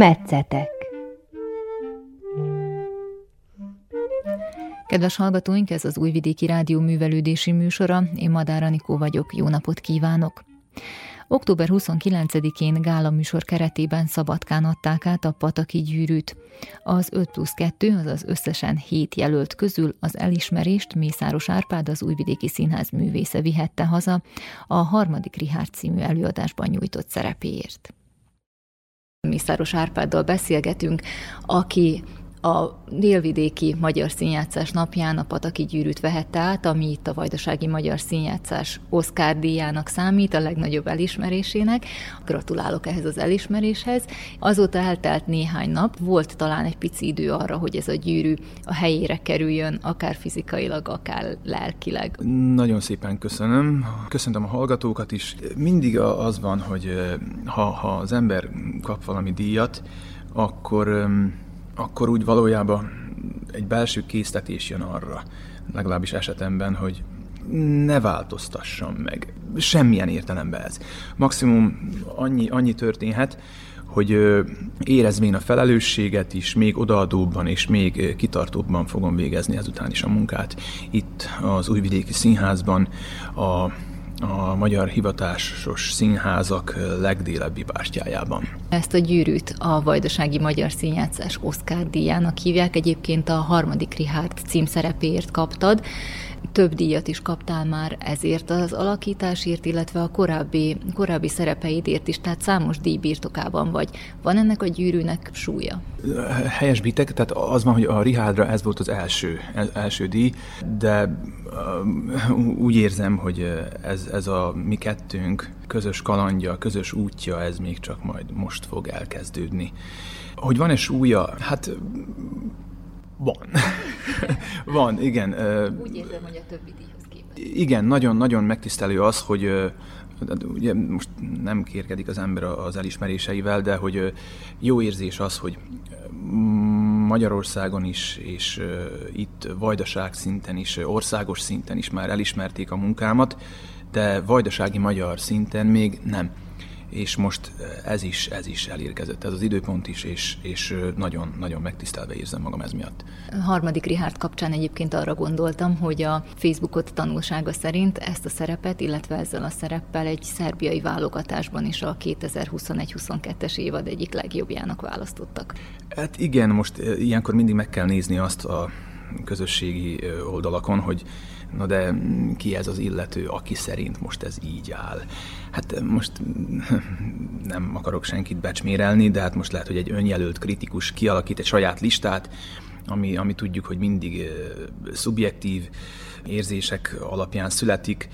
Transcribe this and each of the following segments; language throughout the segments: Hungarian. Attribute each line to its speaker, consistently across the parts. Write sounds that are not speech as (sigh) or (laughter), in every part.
Speaker 1: Metszetek
Speaker 2: Kedves hallgatóink, ez az Újvidéki Rádió művelődési műsora, én Madár Anikó vagyok, jó napot kívánok! Október 29-én gála műsor keretében Szabadkán adták át a Pataki gyűrűt. Az 5 plusz 2, azaz összesen 7 jelölt közül az elismerést Mészáros Árpád az Újvidéki Színház művésze vihette haza a harmadik Rihárd című előadásban nyújtott szerepéért. Mészáros Árpáddal beszélgetünk, aki a délvidéki magyar színjátszás napján a Pataki gyűrűt vehette át, ami itt a Vajdasági Magyar Színjátszás Oscar díjának számít, a legnagyobb elismerésének. Gratulálok ehhez az elismeréshez. Azóta eltelt néhány nap, volt talán egy pici idő arra, hogy ez a gyűrű a helyére kerüljön, akár fizikailag, akár lelkileg.
Speaker 3: Nagyon szépen köszönöm. Köszöntöm a hallgatókat is. Mindig az van, hogy ha, ha az ember kap valami díjat, akkor akkor úgy valójában egy belső késztetés jön arra, legalábbis esetemben, hogy ne változtassam meg. Semmilyen értelemben ez. Maximum annyi, annyi történhet, hogy érezvén a felelősséget is, még odaadóbban és még kitartóbban fogom végezni ezután is a munkát. Itt az Újvidéki Színházban a a magyar hivatásos színházak legdélebbi pártjájában.
Speaker 2: Ezt a gyűrűt a Vajdasági Magyar Színjátszás Oscar díjának hívják, egyébként a harmadik Richard címszerepéért kaptad több díjat is kaptál már ezért az alakításért, illetve a korábbi, korábbi szerepeidért is, tehát számos díj birtokában vagy. Van ennek a gyűrűnek súlya?
Speaker 3: Helyesbítek, tehát az van, hogy a Rihádra ez volt az első, első díj, de úgy érzem, hogy ez, ez a mi kettőnk közös kalandja, közös útja, ez még csak majd most fog elkezdődni. Hogy van-e súlya? Hát van. (laughs) Van, igen.
Speaker 2: Úgy érzem, hogy a többi díjhoz képest.
Speaker 3: Igen, nagyon-nagyon megtisztelő az, hogy ugye most nem kérkedik az ember az elismeréseivel, de hogy jó érzés az, hogy Magyarországon is, és itt vajdaság szinten is, országos szinten is már elismerték a munkámat, de vajdasági magyar szinten még nem és most ez is, ez is elérkezett, ez az időpont is, és, és nagyon, nagyon megtisztelve érzem magam ez miatt.
Speaker 2: A harmadik Richard kapcsán egyébként arra gondoltam, hogy a Facebookot tanulsága szerint ezt a szerepet, illetve ezzel a szereppel egy szerbiai válogatásban is a 2021-22-es évad egyik legjobbjának választottak.
Speaker 3: Hát igen, most ilyenkor mindig meg kell nézni azt a közösségi oldalakon, hogy na de ki ez az illető, aki szerint most ez így áll. Hát most (laughs) nem akarok senkit becsmérelni, de hát most lehet, hogy egy önjelölt kritikus kialakít egy saját listát, ami, ami tudjuk, hogy mindig szubjektív érzések alapján születik,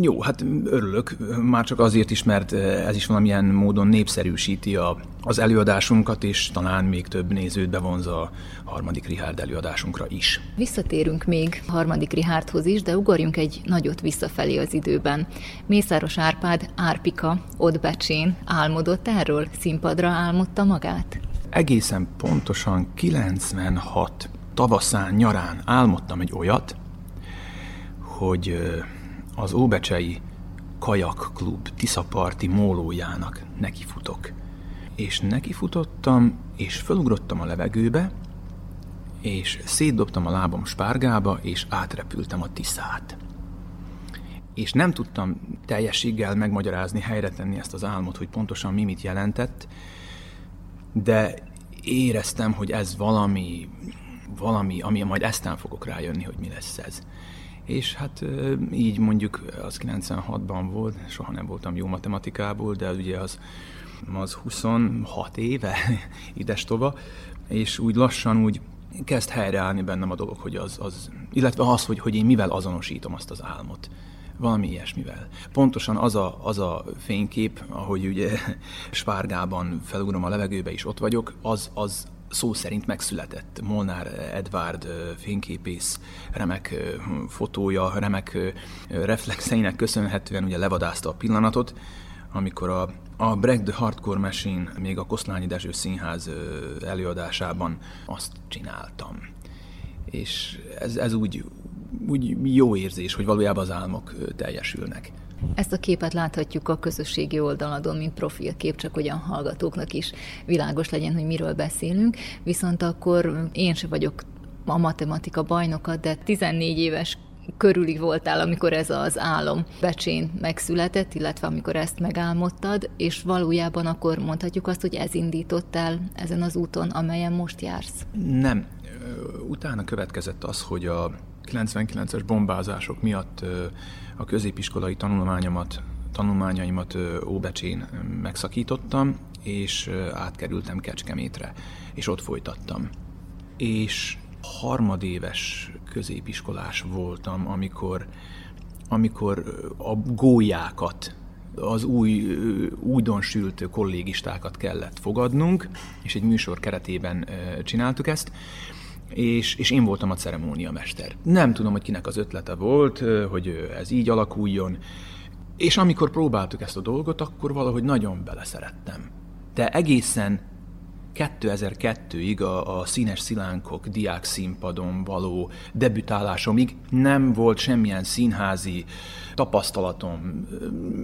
Speaker 3: jó, hát örülök, már csak azért is, mert ez is valamilyen módon népszerűsíti a, az előadásunkat, és talán még több nézőt bevonza a harmadik Rihárd előadásunkra is.
Speaker 2: Visszatérünk még a harmadik Rihárdhoz is, de ugorjunk egy nagyot visszafelé az időben. Mészáros Árpád, Árpika, ott becsén álmodott erről? Színpadra álmodta magát?
Speaker 3: Egészen pontosan 96 tavaszán, nyarán álmodtam egy olyat, hogy az Óbecsei Kajak Klub Tiszaparti mólójának nekifutok. És nekifutottam, és felugrottam a levegőbe, és szétdobtam a lábam spárgába, és átrepültem a Tiszát. És nem tudtam teljességgel megmagyarázni, helyre tenni ezt az álmot, hogy pontosan mi mit jelentett, de éreztem, hogy ez valami, valami, ami majd eztán fogok rájönni, hogy mi lesz ez és hát így mondjuk az 96-ban volt, soha nem voltam jó matematikából, de ugye az, az 26 éve (laughs) ides tova, és úgy lassan úgy kezd helyreállni bennem a dolog, hogy az, az illetve az, hogy, hogy én mivel azonosítom azt az álmot. Valami ilyesmivel. Pontosan az a, az a fénykép, ahogy ugye (laughs) spárgában felugrom a levegőbe és ott vagyok, az, az, szó szerint megszületett. Molnár Edvard fényképész remek fotója, remek reflexeinek köszönhetően ugye levadázta a pillanatot, amikor a, a Break the Hardcore Machine még a Koszlányi Dezső Színház előadásában azt csináltam. És ez, ez úgy, úgy jó érzés, hogy valójában az álmok teljesülnek.
Speaker 2: Ezt a képet láthatjuk a közösségi oldaladon, mint profilkép, csak hogy a hallgatóknak is világos legyen, hogy miről beszélünk. Viszont akkor én se vagyok a matematika bajnoka, de 14 éves körüli voltál, amikor ez az álom becsén megszületett, illetve amikor ezt megálmodtad, és valójában akkor mondhatjuk azt, hogy ez indított el ezen az úton, amelyen most jársz.
Speaker 3: Nem. Utána következett az, hogy a 99-es bombázások miatt a középiskolai tanulmányomat, tanulmányaimat Óbecsén megszakítottam, és átkerültem Kecskemétre, és ott folytattam. És harmadéves középiskolás voltam, amikor, amikor a gólyákat, az új, újdonsült kollégistákat kellett fogadnunk, és egy műsor keretében csináltuk ezt, és, és én voltam a ceremóniamester. Nem tudom, hogy kinek az ötlete volt, hogy ez így alakuljon, és amikor próbáltuk ezt a dolgot, akkor valahogy nagyon beleszerettem. De egészen 2002-ig a, a Színes Szilánkok diák színpadon való debütálásomig nem volt semmilyen színházi tapasztalatom,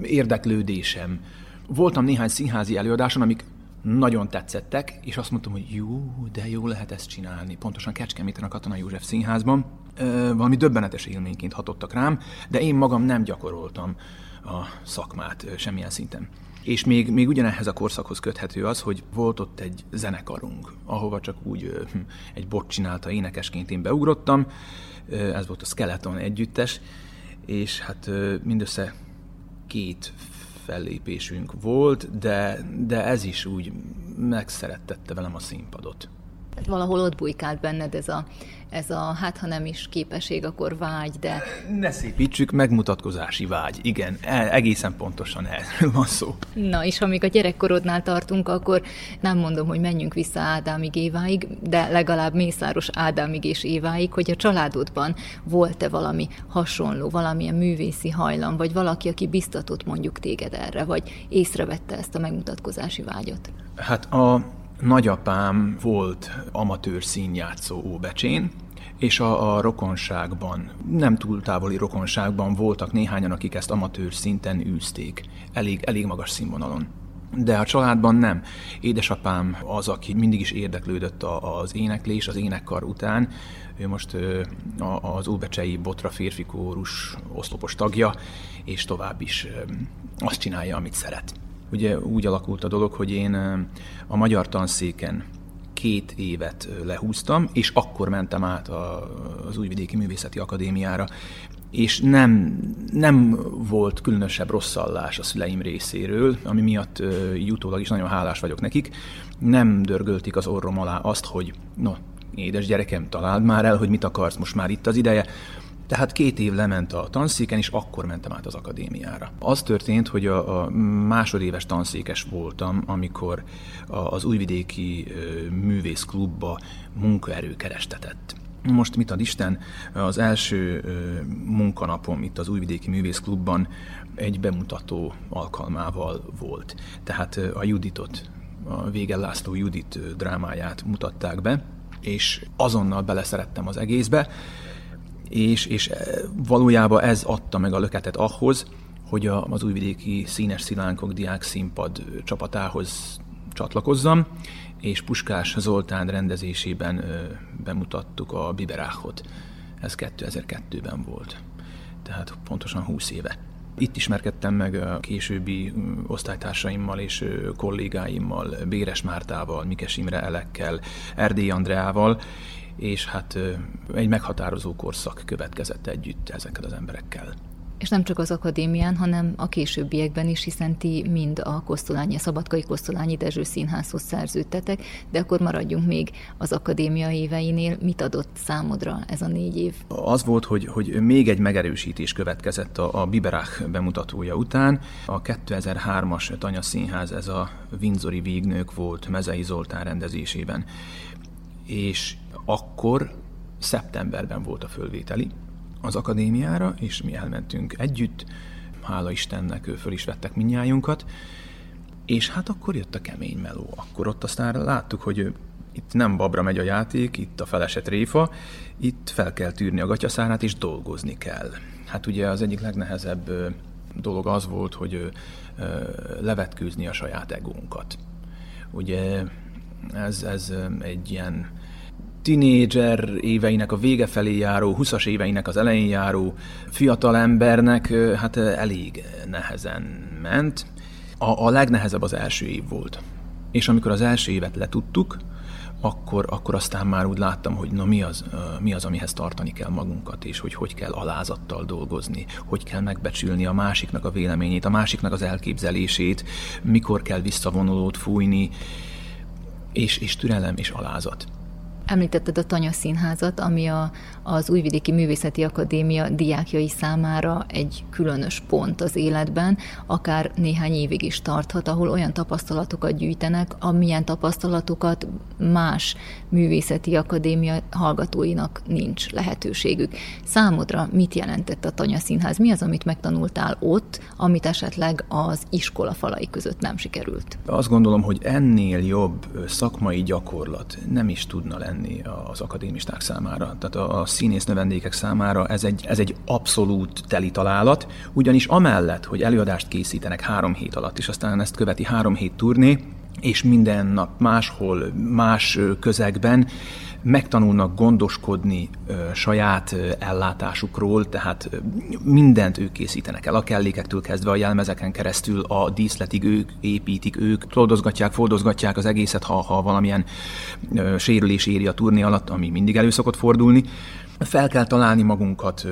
Speaker 3: érdeklődésem. Voltam néhány színházi előadáson, amik nagyon tetszettek, és azt mondtam, hogy jó, de jó lehet ezt csinálni. Pontosan Kecskeméten a Katona József Színházban. Valami döbbenetes élményként hatottak rám, de én magam nem gyakoroltam a szakmát semmilyen szinten. És még, még ugyanehhez a korszakhoz köthető az, hogy volt ott egy zenekarunk, ahova csak úgy hm, egy bot csinálta énekesként én beugrottam, ez volt a Skeleton együttes, és hát mindössze két fellépésünk volt, de, de ez is úgy megszerettette velem a színpadot.
Speaker 2: Valahol ott bujkált benned ez a, ez a, hát ha nem is képesség, akkor vágy, de...
Speaker 3: Ne szépítsük, megmutatkozási vágy, igen, e, egészen pontosan erről van szó.
Speaker 2: Na, és amíg a gyerekkorodnál tartunk, akkor nem mondom, hogy menjünk vissza Ádámig Éváig, de legalább Mészáros Ádámig és Éváig, hogy a családodban volt-e valami hasonló, valamilyen művészi hajlam, vagy valaki, aki biztatott mondjuk téged erre, vagy észrevette ezt a megmutatkozási vágyat?
Speaker 3: Hát a nagyapám volt amatőr színjátszó Óbecsén, és a, a rokonságban, nem túl távoli rokonságban voltak néhányan, akik ezt amatőr szinten űzték, elég, elég magas színvonalon. De a családban nem. Édesapám az, aki mindig is érdeklődött az éneklés, az énekkar után. Ő most az Óbecsei Botra férfi kórus oszlopos tagja, és tovább is azt csinálja, amit szeret. Ugye úgy alakult a dolog, hogy én a magyar tanszéken két évet lehúztam, és akkor mentem át az Újvidéki Művészeti Akadémiára, és nem, nem volt különösebb rosszallás a szüleim részéről, ami miatt így utólag is nagyon hálás vagyok nekik. Nem dörgölték az orrom alá azt, hogy no, édes gyerekem, találd már el, hogy mit akarsz, most már itt az ideje, tehát két év lement a tanszéken, és akkor mentem át az akadémiára. Az történt, hogy a, a másodéves tanszékes voltam, amikor az újvidéki művészklubba munkaerő kerestetett. Most mit ad Isten, az első munkanapom itt az Újvidéki Művészklubban egy bemutató alkalmával volt. Tehát a Juditot, a Végel László Judit drámáját mutatták be, és azonnal beleszerettem az egészbe, és, és eh, valójában ez adta meg a löketet ahhoz, hogy a, az újvidéki színes szilánkok diák színpad csapatához csatlakozzam, és Puskás Zoltán rendezésében ö, bemutattuk a Biberáhot. Ez 2002-ben volt, tehát pontosan 20 éve. Itt ismerkedtem meg a későbbi osztálytársaimmal és kollégáimmal, Béres Mártával, Mikes Imre Elekkel, Erdély Andreával, és hát egy meghatározó korszak következett együtt ezekkel az emberekkel.
Speaker 2: És nem csak az akadémián, hanem a későbbiekben is, hiszen ti mind a Kosztolányi, a Szabadkai Kosztolányi Dezső Színházhoz szerződtetek, de akkor maradjunk még az akadémia éveinél. Mit adott számodra ez a négy év?
Speaker 3: Az volt, hogy, hogy még egy megerősítés következett a, a Biberach bemutatója után. A 2003-as Tanya Színház, ez a Windsori Vígnők volt Mezei Zoltán rendezésében. És akkor szeptemberben volt a fölvételi az akadémiára, és mi elmentünk együtt, hála Istennek ő föl is vettek minnyájunkat, és hát akkor jött a kemény meló. Akkor ott aztán láttuk, hogy itt nem babra megy a játék, itt a feleset réfa, itt fel kell tűrni a gatyaszárát, és dolgozni kell. Hát ugye az egyik legnehezebb dolog az volt, hogy levetkőzni a saját egónkat. Ugye ez, ez egy ilyen tinédzser éveinek a vége felé járó, 20-as éveinek az elején járó fiatal embernek hát elég nehezen ment. A, a legnehezebb az első év volt. És amikor az első évet letudtuk, akkor, akkor aztán már úgy láttam, hogy na mi az, mi az, amihez tartani kell magunkat, és hogy hogy kell alázattal dolgozni, hogy kell megbecsülni a másiknak a véleményét, a másiknak az elképzelését, mikor kell visszavonulót fújni, és, és türelem és alázat.
Speaker 2: Említetted a Tanya Színházat, ami a, az Újvidéki Művészeti Akadémia diákjai számára egy különös pont az életben, akár néhány évig is tarthat, ahol olyan tapasztalatokat gyűjtenek, amilyen tapasztalatokat más művészeti akadémia hallgatóinak nincs lehetőségük. Számodra mit jelentett a Tanya Színház? Mi az, amit megtanultál ott, amit esetleg az iskola falai között nem sikerült?
Speaker 3: Azt gondolom, hogy ennél jobb szakmai gyakorlat nem is tudna lenni lenni az akadémisták számára. Tehát a, a színész növendékek számára ez egy, ez egy abszolút teli találat, ugyanis amellett, hogy előadást készítenek három hét alatt, és aztán ezt követi három hét turné, és minden nap máshol, más közegben megtanulnak gondoskodni saját ellátásukról, tehát mindent ők készítenek el, a kellékektől kezdve a jelmezeken keresztül a díszletig ők építik, ők foldozgatják, foldozgatják az egészet, ha, ha valamilyen sérülés éri a turné alatt, ami mindig elő szokott fordulni. Fel kell találni magunkat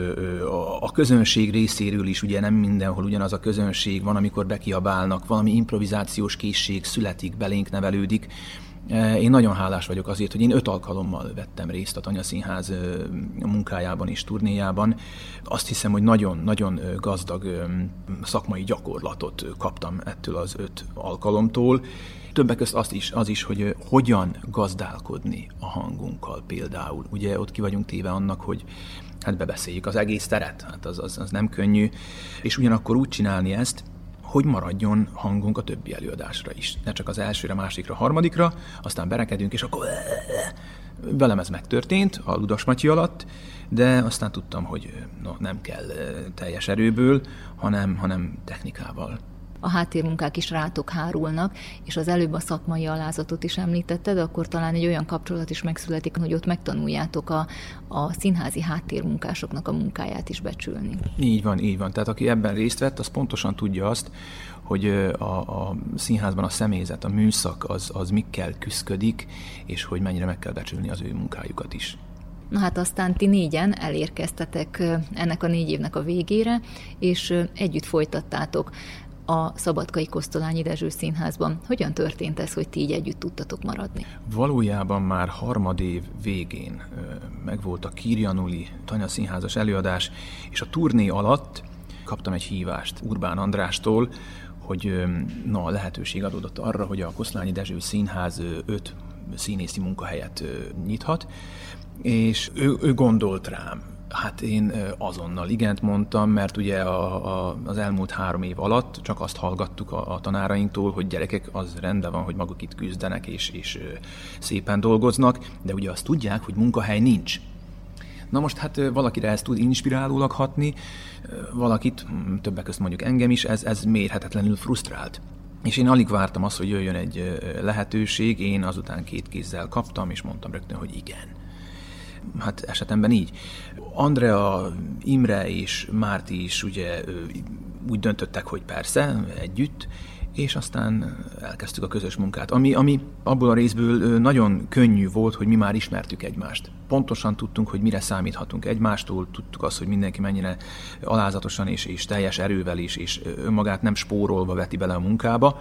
Speaker 3: a közönség részéről is, ugye nem mindenhol ugyanaz a közönség, van, amikor bekiabálnak, valami improvizációs készség születik, belénk nevelődik, én nagyon hálás vagyok azért, hogy én öt alkalommal vettem részt a Tanya Színház munkájában és turnéjában. Azt hiszem, hogy nagyon-nagyon gazdag szakmai gyakorlatot kaptam ettől az öt alkalomtól. Többek között azt is, az is, hogy hogyan gazdálkodni a hangunkkal például. Ugye ott ki vagyunk téve annak, hogy hát bebeszéljük az egész teret, hát az, az, az nem könnyű, és ugyanakkor úgy csinálni ezt, hogy maradjon hangunk a többi előadásra is. Ne csak az elsőre, másikra, harmadikra, aztán berekedünk, és akkor velem ez megtörtént a Ludas Matyi alatt, de aztán tudtam, hogy no, nem kell teljes erőből, hanem, hanem technikával
Speaker 2: a háttérmunkák is rátok hárulnak, és az előbb a szakmai alázatot is említetted, akkor talán egy olyan kapcsolat is megszületik, hogy ott megtanuljátok a, a színházi háttérmunkásoknak a munkáját is becsülni.
Speaker 3: Így van, így van. Tehát aki ebben részt vett, az pontosan tudja azt, hogy a, a színházban a személyzet, a műszak az, az mikkel küszködik, és hogy mennyire meg kell becsülni az ő munkájukat is.
Speaker 2: Na hát aztán ti négyen elérkeztetek ennek a négy évnek a végére, és együtt folytattátok a Szabadkai Kosztolányi Dezső Színházban. Hogyan történt ez, hogy ti így együtt tudtatok maradni?
Speaker 3: Valójában már harmadév végén megvolt a Kirjanuli Tanya Színházas előadás, és a turné alatt kaptam egy hívást Urbán Andrástól, hogy na, lehetőség adódott arra, hogy a Kosztolányi Dezső Színház öt színészi munkahelyet nyithat, és ő, ő gondolt rám, Hát én azonnal igent mondtam, mert ugye a, a, az elmúlt három év alatt csak azt hallgattuk a, a tanárainktól, hogy gyerekek, az rendben van, hogy maguk itt küzdenek és, és szépen dolgoznak, de ugye azt tudják, hogy munkahely nincs. Na most hát valakire ez tud inspirálólag hatni, valakit, hm, többek között mondjuk engem is, ez, ez mérhetetlenül frusztrált. És én alig vártam azt, hogy jöjjön egy lehetőség, én azután két kézzel kaptam, és mondtam rögtön, hogy igen hát esetemben így. Andrea, Imre és Márti is ugye úgy döntöttek, hogy persze, együtt, és aztán elkezdtük a közös munkát, ami, ami abból a részből nagyon könnyű volt, hogy mi már ismertük egymást. Pontosan tudtunk, hogy mire számíthatunk egymástól, tudtuk azt, hogy mindenki mennyire alázatosan és, és teljes erővel is, és önmagát nem spórolva veti bele a munkába,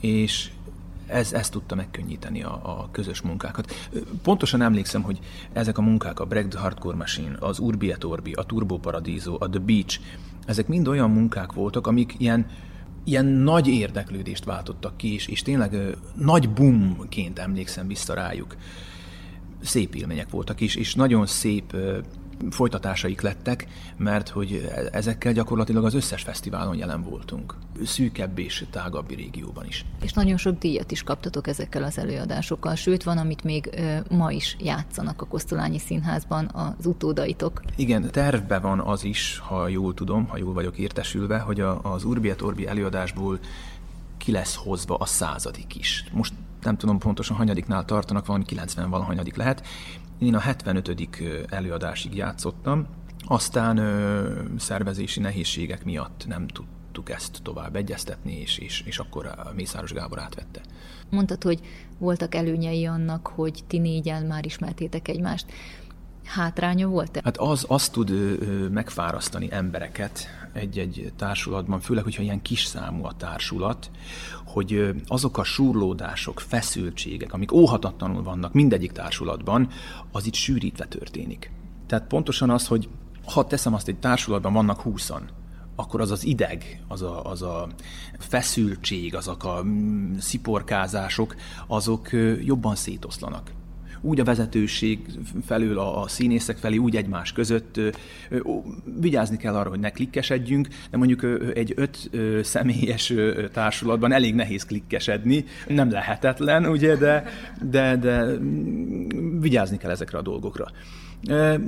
Speaker 3: és ez, ez tudta megkönnyíteni a, a közös munkákat. Pontosan emlékszem, hogy ezek a munkák, a Break the Hardcore Machine, az Urbi et Orbi, a Turbo Paradiso, a The Beach, ezek mind olyan munkák voltak, amik ilyen, ilyen nagy érdeklődést váltottak ki, és, és tényleg ö, nagy boomként emlékszem vissza rájuk. Szép élmények voltak, és, és nagyon szép ö, folytatásaik lettek, mert hogy ezekkel gyakorlatilag az összes fesztiválon jelen voltunk. Szűkebb és tágabb régióban is.
Speaker 2: És nagyon sok díjat is kaptatok ezekkel az előadásokkal, sőt van, amit még ma is játszanak a Kosztolányi Színházban az utódaitok.
Speaker 3: Igen, tervbe van az is, ha jól tudom, ha jól vagyok értesülve, hogy az Urbi et Orbi előadásból ki lesz hozva a századik is. Most nem tudom pontosan hanyadiknál tartanak, van 90 valahanyadik lehet. Én a 75. előadásig játszottam, aztán ö, szervezési nehézségek miatt nem tudtuk ezt tovább egyeztetni, és, és, és akkor a Mészáros Gábor átvette.
Speaker 2: Mondtad, hogy voltak előnyei annak, hogy ti négyen már ismertétek egymást. Hátránya volt-e?
Speaker 3: Hát az, az tud ö, megfárasztani embereket egy-egy társulatban, főleg, hogyha ilyen kis számú a társulat, hogy azok a surlódások, feszültségek, amik óhatatlanul vannak mindegyik társulatban, az itt sűrítve történik. Tehát pontosan az, hogy ha teszem azt, egy társulatban vannak húszan, akkor az az ideg, az a, az a feszültség, azok a mm, sziporkázások, azok jobban szétoszlanak úgy a vezetőség felül, a, a színészek felé, úgy egymás között. Vigyázni kell arra, hogy ne klikkesedjünk, de mondjuk egy öt személyes társulatban elég nehéz klikkesedni, nem lehetetlen, ugye, de, de, de mm, vigyázni kell ezekre a dolgokra.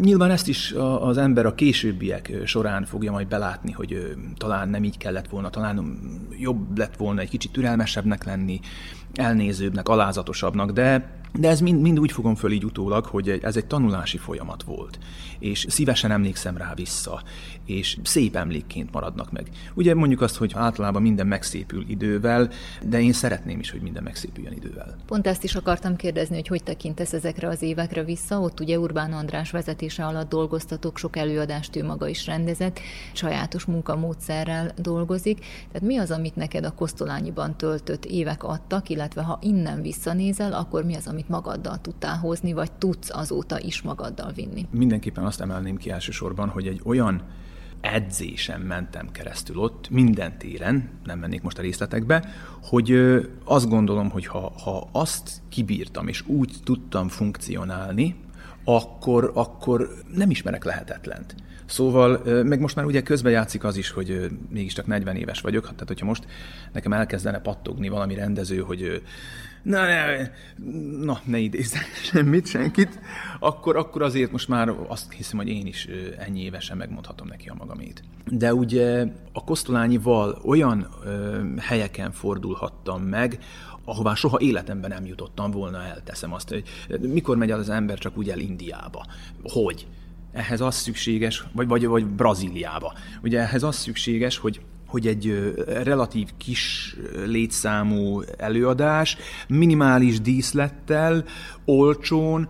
Speaker 3: Nyilván ezt is az ember a későbbiek során fogja majd belátni, hogy talán nem így kellett volna, talán jobb lett volna egy kicsit türelmesebbnek lenni, elnézőbbnek, alázatosabbnak, de de ez mind, mind úgy fogom föl így utólag, hogy ez egy tanulási folyamat volt, és szívesen emlékszem rá vissza, és szép emlékként maradnak meg. Ugye mondjuk azt, hogy általában minden megszépül idővel, de én szeretném is, hogy minden megszépüljön idővel.
Speaker 2: Pont ezt is akartam kérdezni, hogy hogy tekintesz ezekre az évekre vissza. Ott ugye Urbán András vezetése alatt dolgoztatok, sok előadást ő maga is rendezett, sajátos munkamódszerrel dolgozik. Tehát mi az, amit neked a Kosztolányiban töltött évek adtak, illetve ha innen visszanézel, akkor mi az, amit magaddal tudtál hozni, vagy tudsz azóta is magaddal vinni?
Speaker 3: Mindenképpen azt emelném ki elsősorban, hogy egy olyan edzésen mentem keresztül ott, minden téren, nem mennék most a részletekbe, hogy azt gondolom, hogy ha, ha azt kibírtam, és úgy tudtam funkcionálni, akkor, akkor nem ismerek lehetetlent. Szóval, meg most már ugye közben játszik az is, hogy mégiscsak 40 éves vagyok, tehát hogyha most nekem elkezdene pattogni valami rendező, hogy na, ne, na, ne idézzek semmit, senkit, akkor, akkor azért most már azt hiszem, hogy én is ennyi évesen megmondhatom neki a magamét. De ugye a Kosztolányival olyan ö, helyeken fordulhattam meg, ahová soha életemben nem jutottam volna el, teszem azt, hogy mikor megy az ember csak úgy el Indiába? Hogy? Ehhez az szükséges, vagy, vagy, vagy Brazíliába. Ugye ehhez az szükséges, hogy hogy egy relatív kis létszámú előadás, minimális díszlettel, olcsón,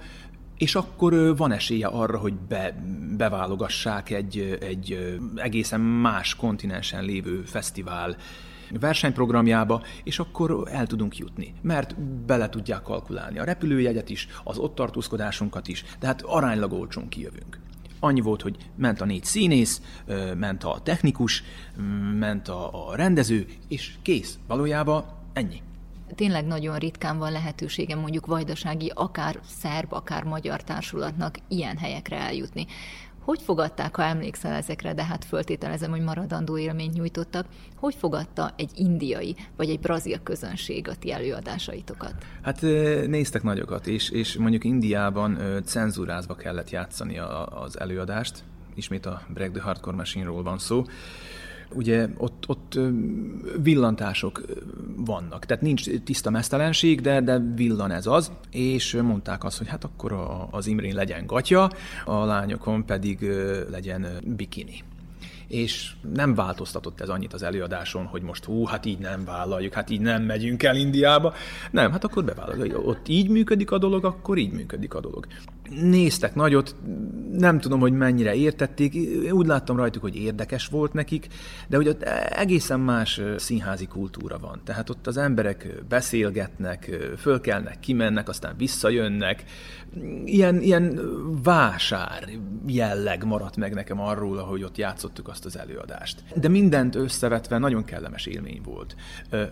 Speaker 3: és akkor van esélye arra, hogy be, beválogassák egy, egy egészen más kontinensen lévő fesztivál versenyprogramjába, és akkor el tudunk jutni, mert bele tudják kalkulálni a repülőjegyet is, az ott tartózkodásunkat is, tehát aránylag olcsón kijövünk. Annyi volt, hogy ment a négy színész, ment a technikus, ment a, a rendező, és kész. Valójában ennyi
Speaker 2: tényleg nagyon ritkán van lehetősége mondjuk vajdasági, akár szerb, akár magyar társulatnak ilyen helyekre eljutni. Hogy fogadták, ha emlékszel ezekre, de hát föltételezem, hogy maradandó élményt nyújtottak, hogy fogadta egy indiai vagy egy brazil közönség a ti előadásaitokat?
Speaker 3: Hát néztek nagyokat, és, és mondjuk Indiában cenzúrázva kellett játszani az előadást, ismét a Break the Hardcore Machine-ról van szó, ugye ott, ott villantások vannak, tehát nincs tiszta mesztelenség, de, de villan ez az, és mondták azt, hogy hát akkor a, az Imrén legyen gatya, a lányokon pedig legyen bikini és nem változtatott ez annyit az előadáson, hogy most hú, hát így nem vállaljuk, hát így nem megyünk el Indiába. Nem, hát akkor bevállaljuk. Ott így működik a dolog, akkor így működik a dolog. Néztek nagyot, nem tudom, hogy mennyire értették, úgy láttam rajtuk, hogy érdekes volt nekik, de hogy ott egészen más színházi kultúra van. Tehát ott az emberek beszélgetnek, fölkelnek, kimennek, aztán visszajönnek, ilyen, ilyen vásár jelleg maradt meg nekem arról, ahogy ott játszottuk azt az előadást. De mindent összevetve nagyon kellemes élmény volt.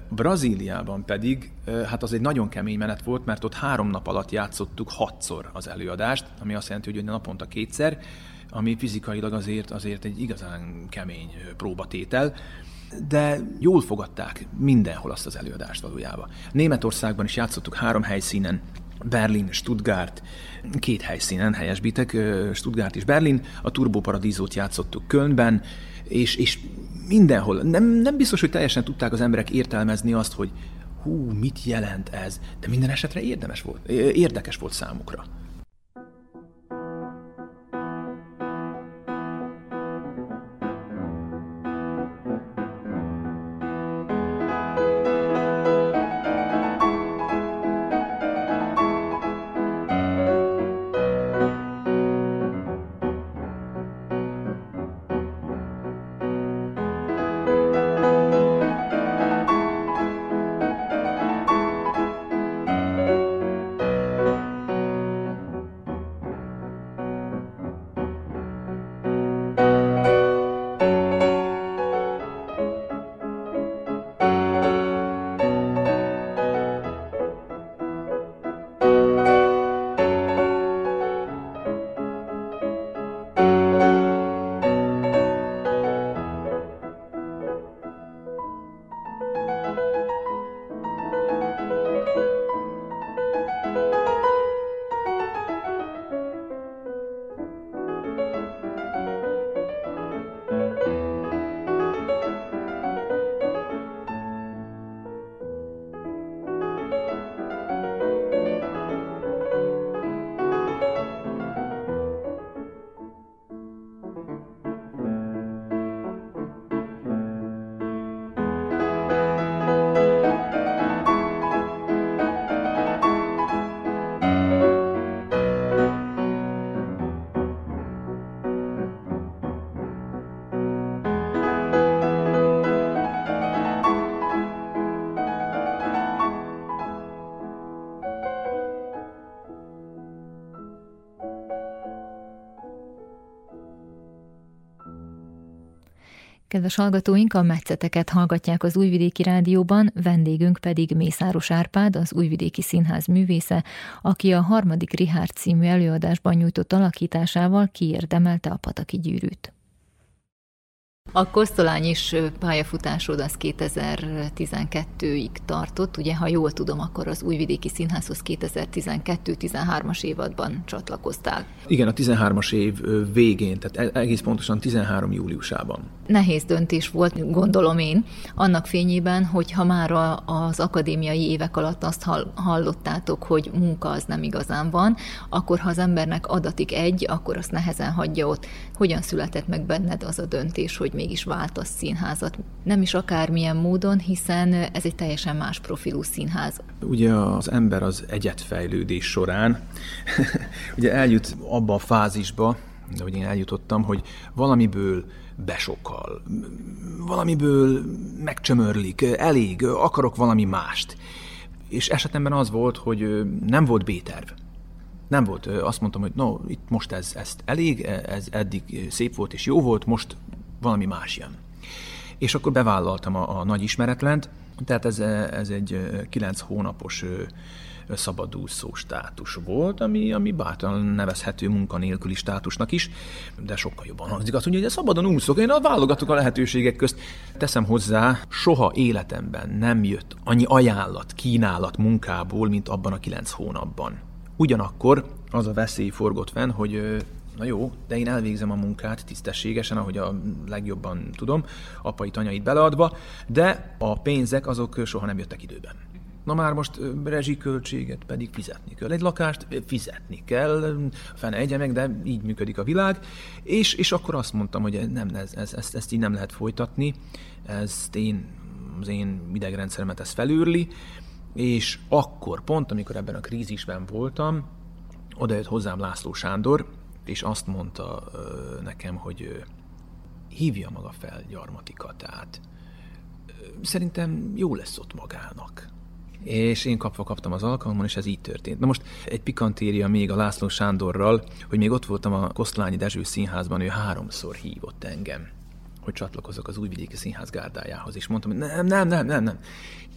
Speaker 3: Brazíliában pedig, hát az egy nagyon kemény menet volt, mert ott három nap alatt játszottuk hatszor az előadást, ami azt jelenti, hogy naponta kétszer, ami fizikailag azért, azért egy igazán kemény próbatétel, de jól fogadták mindenhol azt az előadást valójában. Németországban is játszottuk három helyszínen, Berlin, Stuttgart, két helyszínen helyesbitek, Stuttgart és Berlin, a Turbo Paradízót játszottuk Kölnben, és, és mindenhol. Nem, nem biztos, hogy teljesen tudták az emberek értelmezni azt, hogy hú, mit jelent ez, de minden esetre érdemes volt, érdekes volt számukra.
Speaker 2: Kedves hallgatóink, a metszeteket hallgatják az Újvidéki Rádióban, vendégünk pedig Mészáros Árpád, az Újvidéki Színház művésze, aki a harmadik Richard című előadásban nyújtott alakításával kiérdemelte a Pataki gyűrűt. A kosztolányis pályafutásod az 2012-ig tartott, ugye, ha jól tudom, akkor az Újvidéki Színházhoz 2012-13-as évadban csatlakoztál.
Speaker 3: Igen, a 13-as év végén, tehát e-, egész pontosan 13 júliusában.
Speaker 2: Nehéz döntés volt, gondolom én, annak fényében, hogy ha már az akadémiai évek alatt azt hallottátok, hogy munka az nem igazán van, akkor ha az embernek adatik egy, akkor azt nehezen hagyja ott. Hogyan született meg benned az a döntés, hogy mégis váltasz színházat. Nem is akármilyen módon, hiszen ez egy teljesen más profilú színház.
Speaker 3: Ugye az ember az egyetfejlődés során (laughs) ugye eljut abba a fázisba, hogy én eljutottam, hogy valamiből besokal, valamiből megcsömörlik, elég, akarok valami mást. És esetemben az volt, hogy nem volt B-terv. Nem volt. Azt mondtam, hogy no, itt most ez, ez elég, ez eddig szép volt és jó volt, most valami más jön. És akkor bevállaltam a, a nagy ismeretlent, tehát ez, ez egy kilenc hónapos szabadúszó státus volt, ami, ami bátran nevezhető munkanélküli státusnak is, de sokkal jobban hangzik azt, hogy szabadon úszok, én válogatok a lehetőségek közt. Teszem hozzá, soha életemben nem jött annyi ajánlat, kínálat munkából, mint abban a kilenc hónapban. Ugyanakkor az a veszély forgott fenn, hogy na jó, de én elvégzem a munkát tisztességesen, ahogy a legjobban tudom, apai tanyait beleadva, de a pénzek azok soha nem jöttek időben. Na már most rezsiköltséget pedig fizetni kell. Egy lakást fizetni kell, fene egye meg, de így működik a világ. És, és akkor azt mondtam, hogy nem, ez, ez, ezt, ezt így nem lehet folytatni, ezt én, az én idegrendszeremet ez felőrli, és akkor, pont amikor ebben a krízisben voltam, oda jött hozzám László Sándor, és azt mondta nekem, hogy hívja maga fel gyarmatikatát. Szerintem jó lesz ott magának. És én kapva kaptam az alkalmon, és ez így történt. Na most egy pikantéria még a László Sándorral, hogy még ott voltam a Kosztolányi Dezső Színházban, ő háromszor hívott engem, hogy csatlakozok az Újvidéki Színház gárdájához, és mondtam, hogy nem, nem, nem, nem, nem.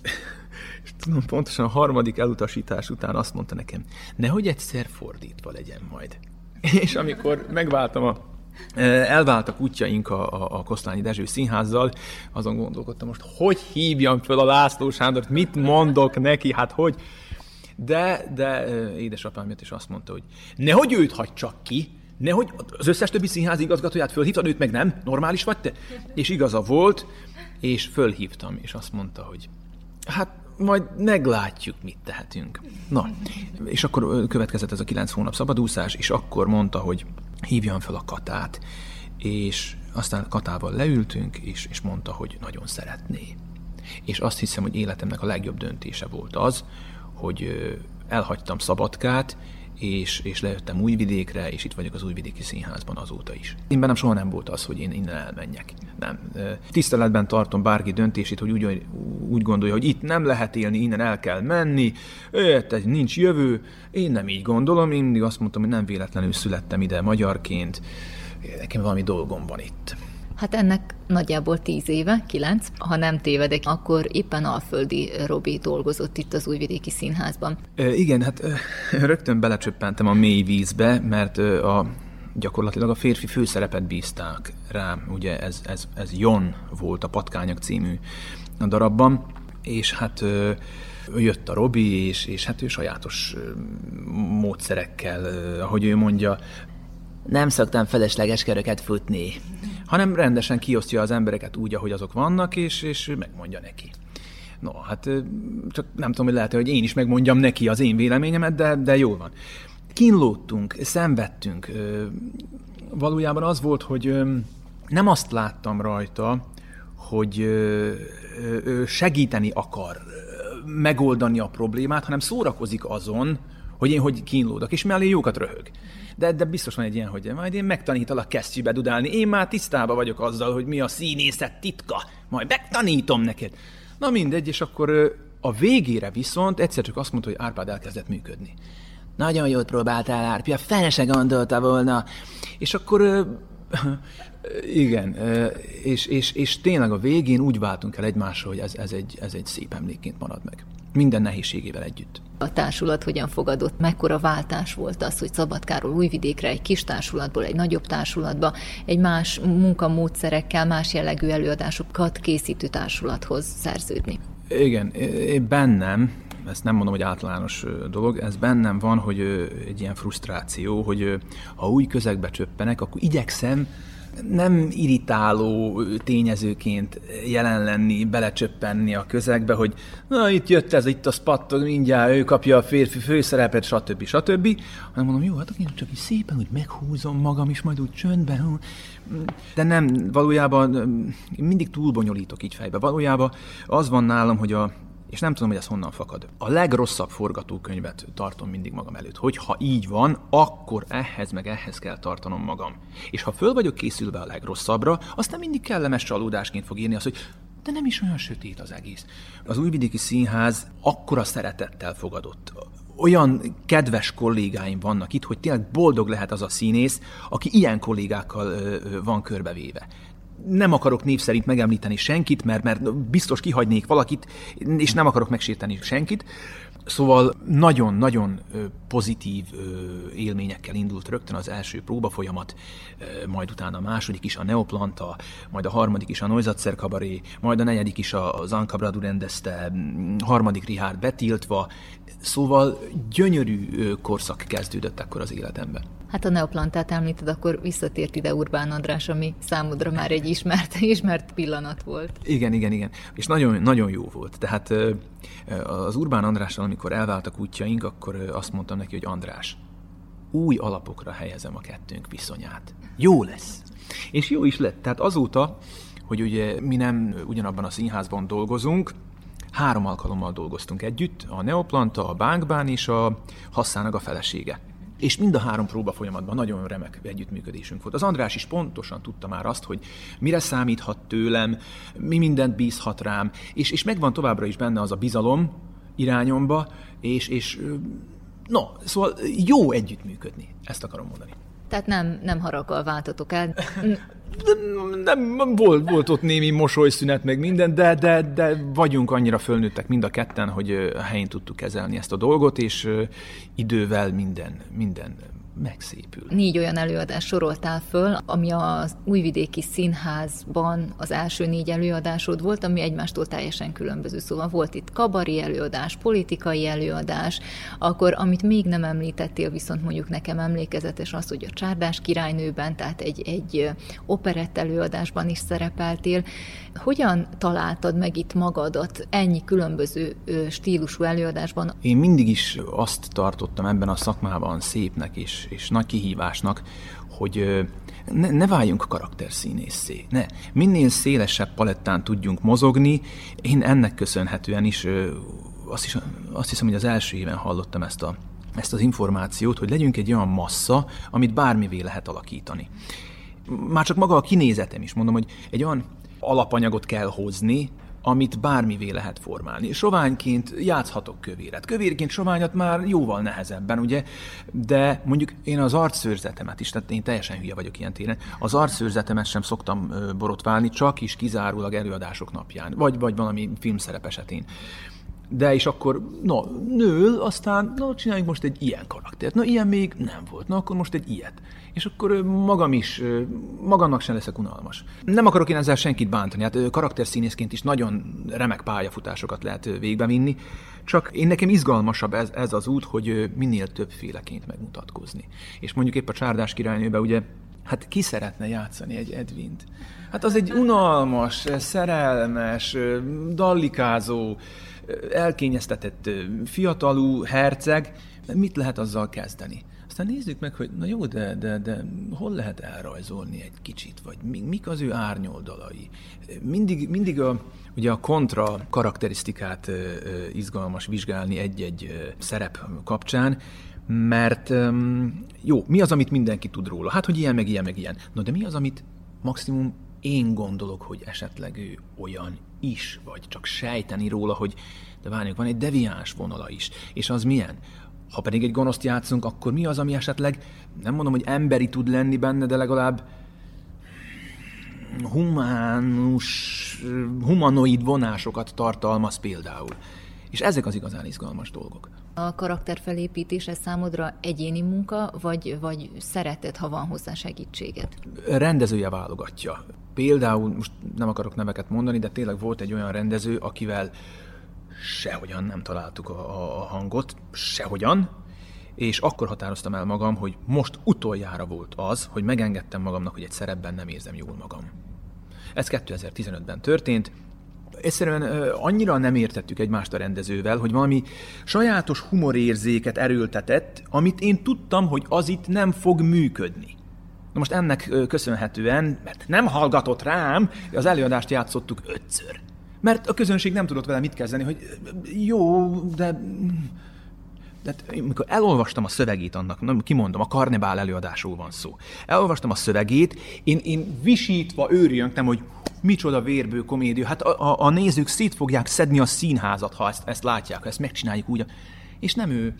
Speaker 3: (laughs) És tudom, pontosan a harmadik elutasítás után azt mondta nekem, nehogy egyszer fordítva legyen majd. És amikor megváltam a elváltak útjaink a, a, a Kosztányi Dezső színházzal, azon gondolkodtam most, hogy hívjam fel a László Sándort, mit mondok neki, hát hogy... De, de édesapám jött és azt mondta, hogy nehogy őt hagy csak ki, nehogy az összes többi színház igazgatóját fölhívtad, őt meg nem, normális vagy te? És igaza volt, és fölhívtam, és azt mondta, hogy hát majd meglátjuk, mit tehetünk. Na, és akkor következett ez a kilenc hónap szabadúszás, és akkor mondta, hogy hívjam fel a Katát, és aztán Katával leültünk, és, és mondta, hogy nagyon szeretné. És azt hiszem, hogy életemnek a legjobb döntése volt az, hogy elhagytam Szabadkát, és, és lejöttem Újvidékre, és itt vagyok az Újvidéki Színházban azóta is. Én bennem soha nem volt az, hogy én innen elmenjek. Nem. Tiszteletben tartom bárki döntését, hogy úgy, úgy gondolja, hogy itt nem lehet élni, innen el kell menni, ez nincs jövő. Én nem így gondolom, én mindig azt mondtam, hogy nem véletlenül születtem ide magyarként, nekem valami dolgom van itt.
Speaker 2: Hát ennek nagyjából tíz éve, kilenc, ha nem tévedek, akkor éppen Alföldi Robi dolgozott itt az Újvidéki Színházban.
Speaker 3: E, igen, hát rögtön belecsöppentem a mély vízbe, mert a gyakorlatilag a férfi főszerepet bízták rá, ugye ez, ez, ez Jon volt a Patkányak című darabban, és hát jött a Robi, és, és hát ő sajátos módszerekkel, ahogy ő mondja, nem szoktam felesleges köröket futni hanem rendesen kiosztja az embereket úgy, ahogy azok vannak, és, és megmondja neki. No, hát csak nem tudom, hogy lehet, hogy én is megmondjam neki az én véleményemet, de, de jó van. Kínlódtunk, szenvedtünk. Valójában az volt, hogy nem azt láttam rajta, hogy segíteni akar megoldani a problémát, hanem szórakozik azon, hogy én hogy kínlódok, és mellé jókat röhög de, de biztos van egy ilyen, hogy majd én megtanítalak kesztyűbe dudálni. Én már tisztában vagyok azzal, hogy mi a színészet titka. Majd megtanítom neked. Na mindegy, és akkor a végére viszont egyszer csak azt mondta, hogy Árpád elkezdett működni. Nagyon jót próbáltál, Árpia, fene se gondolta volna. És akkor (laughs) igen, és, és, és tényleg a végén úgy váltunk el egymásra, hogy ez, ez, egy, ez egy szép emlékként marad meg. Minden nehézségével együtt.
Speaker 2: A társulat hogyan fogadott? Mekkora váltás volt az, hogy Szabadkáról Újvidékre egy kis társulatból egy nagyobb társulatba, egy más munkamódszerekkel, más jellegű előadásokat készítő társulathoz szerződni?
Speaker 3: Igen, én bennem, ezt nem mondom, hogy általános dolog, ez bennem van, hogy egy ilyen frusztráció, hogy ha új közegbe csöppenek, akkor igyekszem nem irritáló tényezőként jelen lenni, belecsöppenni a közegbe, hogy na itt jött ez, itt a spattog, mindjárt ő kapja a férfi főszerepet, stb. stb. Hanem mondom, jó, hát én csak így szépen úgy meghúzom magam is, majd úgy csöndben. De nem, valójában mindig túlbonyolítok így fejbe. Valójában az van nálam, hogy a, és nem tudom, hogy ez honnan fakad. A legrosszabb forgatókönyvet tartom mindig magam előtt. Hogyha így van, akkor ehhez meg ehhez kell tartanom magam. És ha föl vagyok készülve a legrosszabbra, azt nem mindig kellemes csalódásként fog írni az, hogy de nem is olyan sötét az egész. Az Újvidéki Színház akkora szeretettel fogadott. Olyan kedves kollégáim vannak itt, hogy tényleg boldog lehet az a színész, aki ilyen kollégákkal van körbevéve nem akarok név szerint megemlíteni senkit, mert, mert biztos kihagynék valakit, és nem akarok megsérteni senkit. Szóval nagyon-nagyon pozitív élményekkel indult rögtön az első próbafolyamat, majd utána a második is a Neoplanta, majd a harmadik is a Noizatszer kabaré, majd a negyedik is a Zanka Bradu rendezte, harmadik Richard betiltva, szóval gyönyörű korszak kezdődött akkor az életemben.
Speaker 2: Hát a neoplantát említed, akkor visszatért ide Urbán András, ami számodra már egy ismert, (laughs) ismert pillanat volt.
Speaker 3: Igen, igen, igen. És nagyon, nagyon jó volt. Tehát az Urbán Andrással, amikor elváltak útjaink, akkor azt mondtam neki, hogy András, új alapokra helyezem a kettőnk viszonyát. Jó lesz. És jó is lett. Tehát azóta, hogy ugye mi nem ugyanabban a színházban dolgozunk, három alkalommal dolgoztunk együtt, a Neoplanta, a Bánkbán és a Hasszának a felesége és mind a három próba folyamatban nagyon remek együttműködésünk volt. Az András is pontosan tudta már azt, hogy mire számíthat tőlem, mi mindent bízhat rám, és, és megvan továbbra is benne az a bizalom irányomba, és, és no, szóval jó együttműködni, ezt akarom mondani.
Speaker 2: Tehát nem, nem haraggal váltatok el. (laughs)
Speaker 3: nem, volt, volt ott némi mosolyszünet, meg minden, de, de, de vagyunk annyira fölnőttek mind a ketten, hogy a helyén tudtuk kezelni ezt a dolgot, és idővel minden, minden megszépül.
Speaker 2: Négy olyan előadást soroltál föl, ami az Újvidéki Színházban az első négy előadásod volt, ami egymástól teljesen különböző. Szóval volt itt kabari előadás, politikai előadás, akkor amit még nem említettél, viszont mondjuk nekem emlékezetes az, hogy a Csárdás királynőben, tehát egy, egy operett előadásban is szerepeltél. Hogyan találtad meg itt magadat ennyi különböző stílusú előadásban?
Speaker 3: Én mindig is azt tartottam ebben a szakmában szépnek és, és nagy kihívásnak, hogy ne, ne váljunk karakterszínészé. Ne. Minél szélesebb palettán tudjunk mozogni, én ennek köszönhetően is azt, is, azt hiszem, hogy az első éven hallottam ezt, a, ezt az információt, hogy legyünk egy olyan massza, amit bármivé lehet alakítani. Már csak maga a kinézetem is, mondom, hogy egy olyan alapanyagot kell hozni, amit bármivé lehet formálni. Soványként játszhatok kövéret. Kövérként soványat már jóval nehezebben, ugye? De mondjuk én az arcszőrzetemet is, tehát én teljesen hülye vagyok ilyen téren, az arcszőrzetemet sem szoktam borotválni, csak is kizárólag előadások napján, vagy, vagy valami filmszerep esetén de és akkor, na, nő, aztán, na, csináljunk most egy ilyen karaktert. Na, ilyen még nem volt, na, akkor most egy ilyet. És akkor magam is, magamnak sem leszek unalmas. Nem akarok én ezzel senkit bántani, hát karakterszínészként is nagyon remek pályafutásokat lehet végbevinni, csak én nekem izgalmasabb ez, ez az út, hogy minél többféleként megmutatkozni. És mondjuk épp a Csárdás királynőbe ugye Hát ki szeretne játszani egy Edvint? Hát az egy unalmas, szerelmes, dallikázó, elkényeztetett fiatalú herceg, mit lehet azzal kezdeni? Aztán nézzük meg, hogy na jó, de, de, de hol lehet elrajzolni egy kicsit, vagy mik az ő árnyoldalai. Mindig, mindig a, ugye a kontra karakterisztikát izgalmas vizsgálni egy-egy szerep kapcsán, mert jó, mi az, amit mindenki tud róla? Hát, hogy ilyen, meg ilyen, meg ilyen. No, de mi az, amit maximum én gondolok, hogy esetleg ő olyan is, vagy csak sejteni róla, hogy de várjunk, van egy deviáns vonala is. És az milyen? Ha pedig egy gonoszt játszunk, akkor mi az, ami esetleg, nem mondom, hogy emberi tud lenni benne, de legalább humánus, humanoid vonásokat tartalmaz például. És ezek az igazán izgalmas dolgok.
Speaker 2: A karakter felépítése számodra egyéni munka, vagy, vagy szereted, ha van hozzá segítséget?
Speaker 3: Rendezője válogatja. Például, most nem akarok neveket mondani, de tényleg volt egy olyan rendező, akivel sehogyan nem találtuk a, a, a hangot, sehogyan, és akkor határoztam el magam, hogy most utoljára volt az, hogy megengedtem magamnak, hogy egy szerepben nem érzem jól magam. Ez 2015-ben történt, egyszerűen annyira nem értettük egymást a rendezővel, hogy valami sajátos humorérzéket erőltetett, amit én tudtam, hogy az itt nem fog működni. Na most ennek köszönhetően, mert nem hallgatott rám, az előadást játszottuk ötször. Mert a közönség nem tudott vele mit kezdeni, hogy jó, de... De amikor elolvastam a szövegét annak, nem kimondom, a karnebál előadásról van szó. Elolvastam a szövegét, én, én visítva őrjöntem, hogy micsoda vérbő komédia. Hát a, a, a nézők szét fogják szedni a színházat, ha ezt, ezt látják, ha ezt megcsináljuk úgy. És nem ő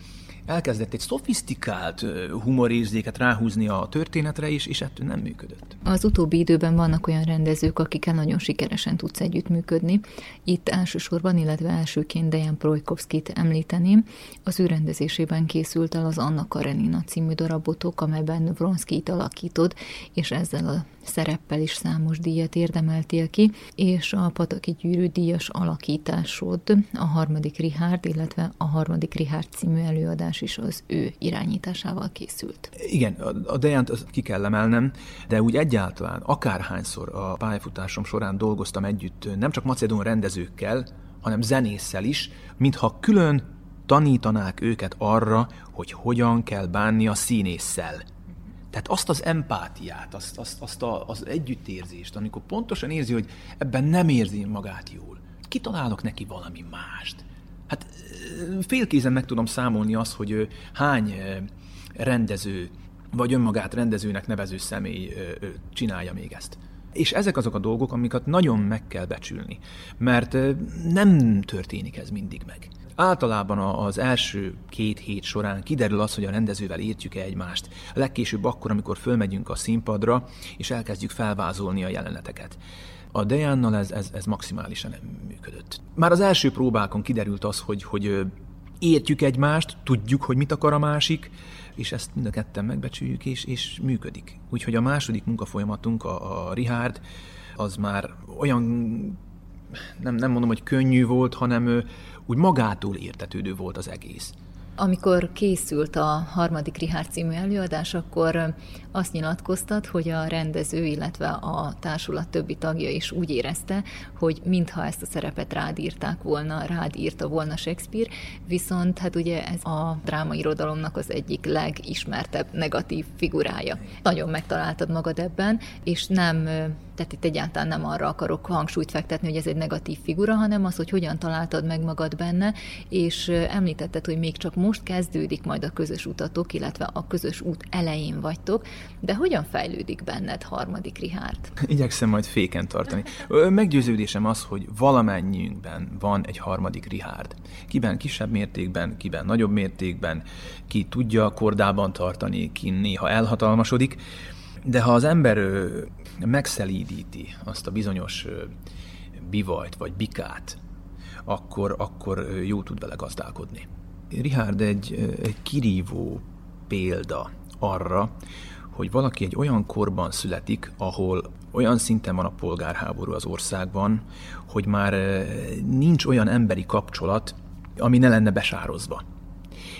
Speaker 3: elkezdett egy szofisztikált humorérzéket ráhúzni a történetre is, és ettől nem működött.
Speaker 2: Az utóbbi időben vannak olyan rendezők, akikkel nagyon sikeresen tudsz együttműködni. Itt elsősorban, illetve elsőként Dejan Projkovskit említeném. Az ő rendezésében készült el az Anna Karenina című darabotok, amelyben Vronskit alakítod, és ezzel a szereppel is számos díjat érdemeltél ki, és a Pataki Gyűrű díjas alakításod, a harmadik Richard, illetve a harmadik Richard című előadás is az ő irányításával készült.
Speaker 3: Igen, a Dejant ki kell emelnem, de úgy egyáltalán akárhányszor a pályafutásom során dolgoztam együtt nem csak macedón rendezőkkel, hanem zenésszel is, mintha külön tanítanák őket arra, hogy hogyan kell bánni a színésszel. Tehát azt az empátiát, azt, azt, azt a, az együttérzést, amikor pontosan érzi, hogy ebben nem érzi magát jól, kitalálok neki valami mást. Hát félkézen meg tudom számolni azt, hogy hány rendező, vagy önmagát rendezőnek nevező személy csinálja még ezt. És ezek azok a dolgok, amiket nagyon meg kell becsülni, mert nem történik ez mindig meg. Általában az első két hét során kiderül az, hogy a rendezővel értjük-e egymást. Legkésőbb akkor, amikor fölmegyünk a színpadra, és elkezdjük felvázolni a jeleneteket. A Dejánnal ez, ez, ez maximálisan nem működött. Már az első próbákon kiderült az, hogy, hogy értjük egymást, tudjuk, hogy mit akar a másik, és ezt mind a ketten megbecsüljük, és, és működik. Úgyhogy a második munkafolyamatunk, a, a Richard, az már olyan, nem, nem mondom, hogy könnyű volt, hanem úgy magától értetődő volt az egész.
Speaker 2: Amikor készült a harmadik Richard című előadás, akkor azt nyilatkoztat, hogy a rendező, illetve a társulat többi tagja is úgy érezte, hogy mintha ezt a szerepet rád írták volna, rád írta volna Shakespeare, viszont hát ugye ez a drámairodalomnak az egyik legismertebb negatív figurája. Nagyon megtaláltad magad ebben, és nem tehát itt egyáltalán nem arra akarok hangsúlyt fektetni, hogy ez egy negatív figura, hanem az, hogy hogyan találtad meg magad benne, és említetted, hogy még csak most kezdődik majd a közös utatok, illetve a közös út elején vagytok, de hogyan fejlődik benned harmadik Richard? (laughs)
Speaker 3: Igyekszem majd féken tartani. Meggyőződésem az, hogy valamennyiünkben van egy harmadik Richard. Kiben kisebb mértékben, kiben nagyobb mértékben, ki tudja kordában tartani, ki néha elhatalmasodik, de ha az ember megszelídíti azt a bizonyos bivajt vagy bikát, akkor, akkor jó tud vele gazdálkodni. Richard egy, egy kirívó példa arra, hogy valaki egy olyan korban születik, ahol olyan szinten van a polgárháború az országban, hogy már nincs olyan emberi kapcsolat, ami ne lenne besározva.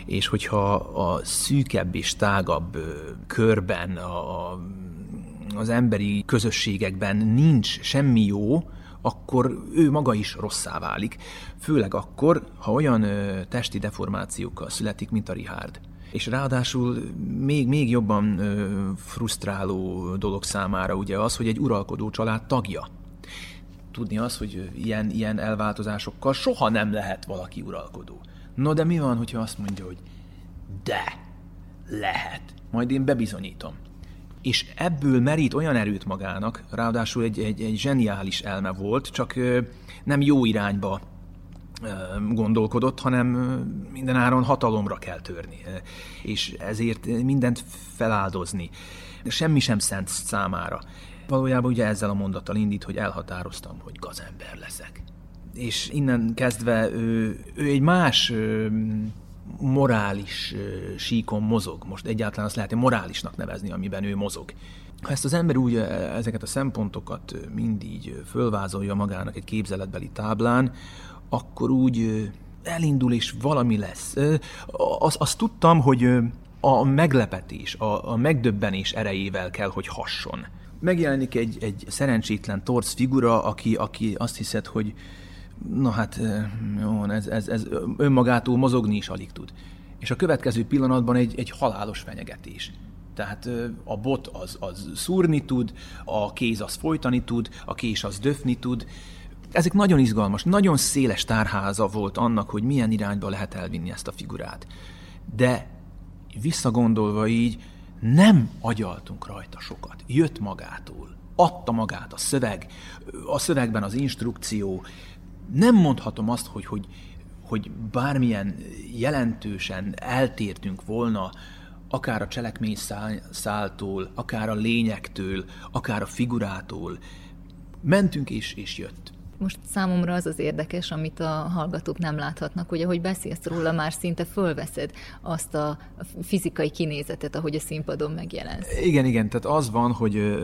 Speaker 3: És hogyha a szűkebb és tágabb körben, a, az emberi közösségekben nincs semmi jó, akkor ő maga is rosszá válik. Főleg akkor, ha olyan ö, testi deformációkkal születik, mint a Richard. És ráadásul még, még jobban ö, frusztráló dolog számára ugye az, hogy egy uralkodó család tagja. Tudni az, hogy ilyen, ilyen elváltozásokkal soha nem lehet valaki uralkodó. No de mi van, hogyha azt mondja, hogy de, lehet. Majd én bebizonyítom és ebből merít olyan erőt magának, ráadásul egy, egy, egy zseniális elme volt, csak nem jó irányba gondolkodott, hanem minden áron hatalomra kell törni, és ezért mindent feláldozni. Semmi sem szent számára. Valójában ugye ezzel a mondattal indít, hogy elhatároztam, hogy gazember leszek. És innen kezdve ő, ő egy más morális síkon mozog. Most egyáltalán azt lehet morálisnak nevezni, amiben ő mozog. Ha ezt az ember úgy ezeket a szempontokat mind így fölvázolja magának egy képzeletbeli táblán, akkor úgy elindul és valami lesz. Azt, azt tudtam, hogy a meglepetés, a, a megdöbbenés erejével kell, hogy hasson. Megjelenik egy, egy szerencsétlen torz figura, aki, aki azt hiszed, hogy na hát jó, ez, ez, ez önmagától mozogni is alig tud. És a következő pillanatban egy, egy halálos fenyegetés. Tehát a bot az, az szúrni tud, a kéz az folytani tud, a kés az döfni tud. Ezek nagyon izgalmas, nagyon széles tárháza volt annak, hogy milyen irányba lehet elvinni ezt a figurát. De visszagondolva így, nem agyaltunk rajta sokat. Jött magától. Adta magát a szöveg, a szövegben az instrukció, nem mondhatom azt, hogy, hogy, hogy bármilyen jelentősen eltértünk volna akár a cselekmény száltól, akár a lényektől, akár a figurától. Mentünk és, és jött.
Speaker 2: Most számomra az az érdekes, amit a hallgatók nem láthatnak, hogy ahogy beszélsz róla, már szinte fölveszed azt a fizikai kinézetet, ahogy a színpadon megjelensz.
Speaker 3: Igen, igen, tehát az van, hogy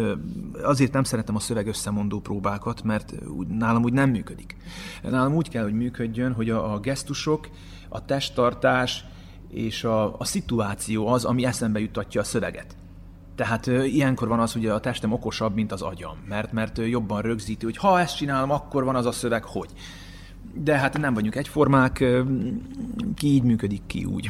Speaker 3: azért nem szeretem a szöveg összemondó próbákat, mert nálam úgy nem működik. Nálam úgy kell, hogy működjön, hogy a, a gesztusok, a testtartás és a, a szituáció az, ami eszembe juttatja a szöveget. Tehát ö, ilyenkor van az, hogy a testem okosabb, mint az agyam, mert, mert jobban rögzíti, hogy ha ezt csinálom, akkor van az a szöveg, hogy. De hát nem vagyunk egyformák, ki így működik, ki úgy.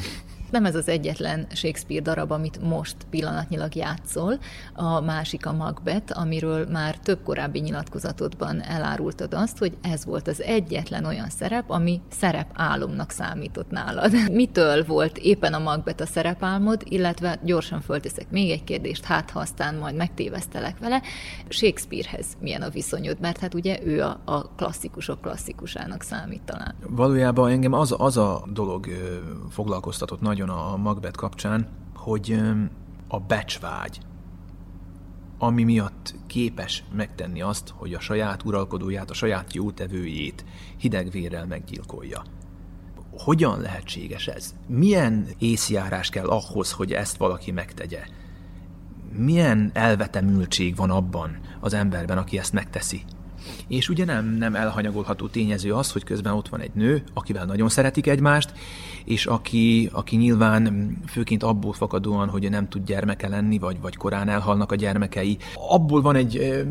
Speaker 2: Nem ez az egyetlen Shakespeare darab, amit most pillanatnyilag játszol, a másik a Macbeth, amiről már több korábbi nyilatkozatodban elárultad azt, hogy ez volt az egyetlen olyan szerep, ami szerepálomnak számított nálad. (laughs) Mitől volt éppen a Macbeth a szerepálmod, illetve gyorsan fölteszek még egy kérdést, hát ha aztán majd megtévesztelek vele, Shakespearehez milyen a viszonyod, mert hát ugye ő a, a klasszikusok klasszikusának számít talán.
Speaker 3: Valójában engem az, az a dolog foglalkoztatott nagy nagyon a Macbeth kapcsán, hogy a becsvágy, ami miatt képes megtenni azt, hogy a saját uralkodóját, a saját jótevőjét hidegvérrel meggyilkolja. hogyan lehetséges ez? Milyen észjárás kell ahhoz, hogy ezt valaki megtegye? Milyen elvetemültség van abban az emberben, aki ezt megteszi? És ugye nem, nem elhanyagolható tényező az, hogy közben ott van egy nő, akivel nagyon szeretik egymást, és aki, aki nyilván főként abból fakadóan, hogy nem tud gyermeke lenni, vagy, vagy korán elhalnak a gyermekei, abból van egy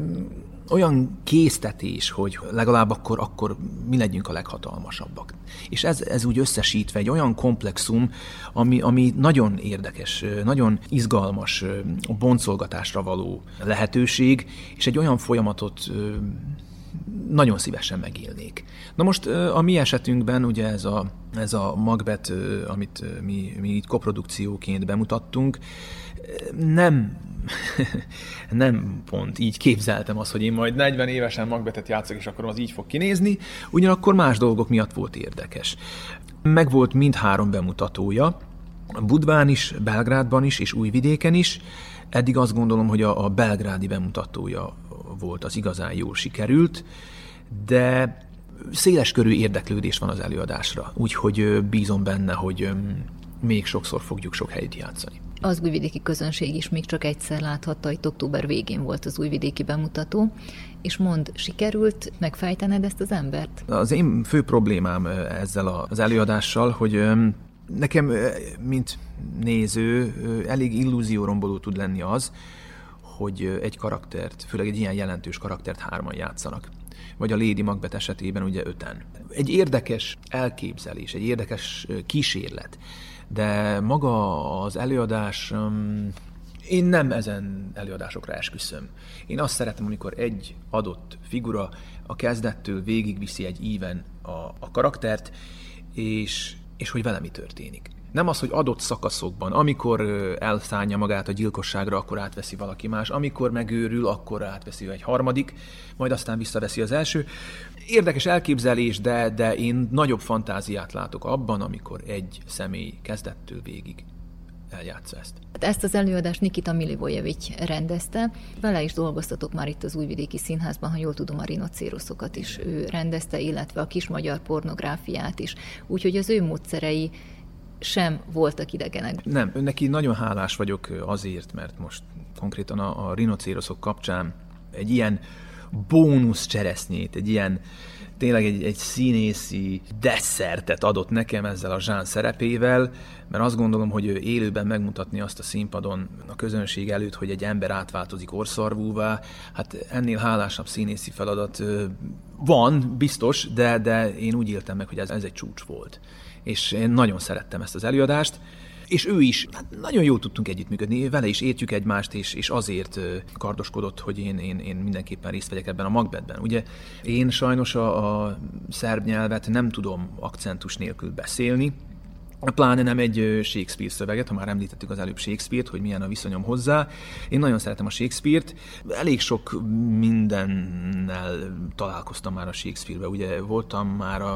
Speaker 3: olyan késztetés, hogy legalább akkor, akkor mi legyünk a leghatalmasabbak. És ez, ez úgy összesítve egy olyan komplexum, ami, ami nagyon érdekes, nagyon izgalmas boncolgatásra való lehetőség, és egy olyan folyamatot nagyon szívesen megélnék. Na most a mi esetünkben ugye ez a, ez a Magbet, amit mi, mi itt koprodukcióként bemutattunk, nem, (laughs) nem pont így képzeltem azt, hogy én majd 40 évesen Magbetet játszok, és akkor az így fog kinézni, ugyanakkor más dolgok miatt volt érdekes. Meg volt mindhárom bemutatója, Budván is, Belgrádban is, és Újvidéken is. Eddig azt gondolom, hogy a, a belgrádi bemutatója volt, az igazán jól sikerült, de széles körű érdeklődés van az előadásra, úgyhogy bízom benne, hogy még sokszor fogjuk sok helyet játszani.
Speaker 2: Az újvidéki közönség is még csak egyszer láthatta, hogy október végén volt az újvidéki bemutató, és mond, sikerült megfejtened ezt az embert?
Speaker 3: Az én fő problémám ezzel az előadással, hogy nekem, mint néző, elég illúzióromboló tud lenni az, hogy egy karaktert, főleg egy ilyen jelentős karaktert hárman játszanak. Vagy a Lady Macbeth esetében ugye öten. Egy érdekes elképzelés, egy érdekes kísérlet, de maga az előadás, én nem ezen előadásokra esküszöm. Én azt szeretem, amikor egy adott figura a kezdettől végigviszi egy íven a, a karaktert, és, és hogy vele mi történik. Nem az, hogy adott szakaszokban, amikor elszánja magát a gyilkosságra, akkor átveszi valaki más, amikor megőrül, akkor átveszi egy harmadik, majd aztán visszaveszi az első. Érdekes elképzelés, de, de én nagyobb fantáziát látok abban, amikor egy személy kezdettől végig eljátsza ezt.
Speaker 2: Hát ezt az előadást Nikita Milivojevic rendezte. Vele is dolgoztatok már itt az Újvidéki Színházban, ha jól tudom, a rinocéroszokat is ő rendezte, illetve a kis magyar pornográfiát is. Úgyhogy az ő módszerei sem voltak idegenek.
Speaker 3: Nem, neki nagyon hálás vagyok azért, mert most konkrétan a, a rinocéroszok kapcsán egy ilyen bónusz cseresznyét, egy ilyen tényleg egy, egy színészi desszertet adott nekem ezzel a Zsán szerepével, mert azt gondolom, hogy ő élőben megmutatni azt a színpadon a közönség előtt, hogy egy ember átváltozik orszarvúvá, hát ennél hálásabb színészi feladat van, biztos, de, de én úgy éltem meg, hogy ez, ez egy csúcs volt. És én nagyon szerettem ezt az előadást, és ő is, hát nagyon jól tudtunk együttműködni, vele is értjük egymást, és, és azért kardoskodott, hogy én, én, én mindenképpen részt vegyek ebben a Macbethben. Ugye én sajnos a, a szerb nyelvet nem tudom akcentus nélkül beszélni, Pláne nem egy Shakespeare szöveget, ha már említettük az előbb Shakespeare-t, hogy milyen a viszonyom hozzá. Én nagyon szeretem a Shakespeare-t. Elég sok mindennel találkoztam már a Shakespeare-be. Ugye voltam már a,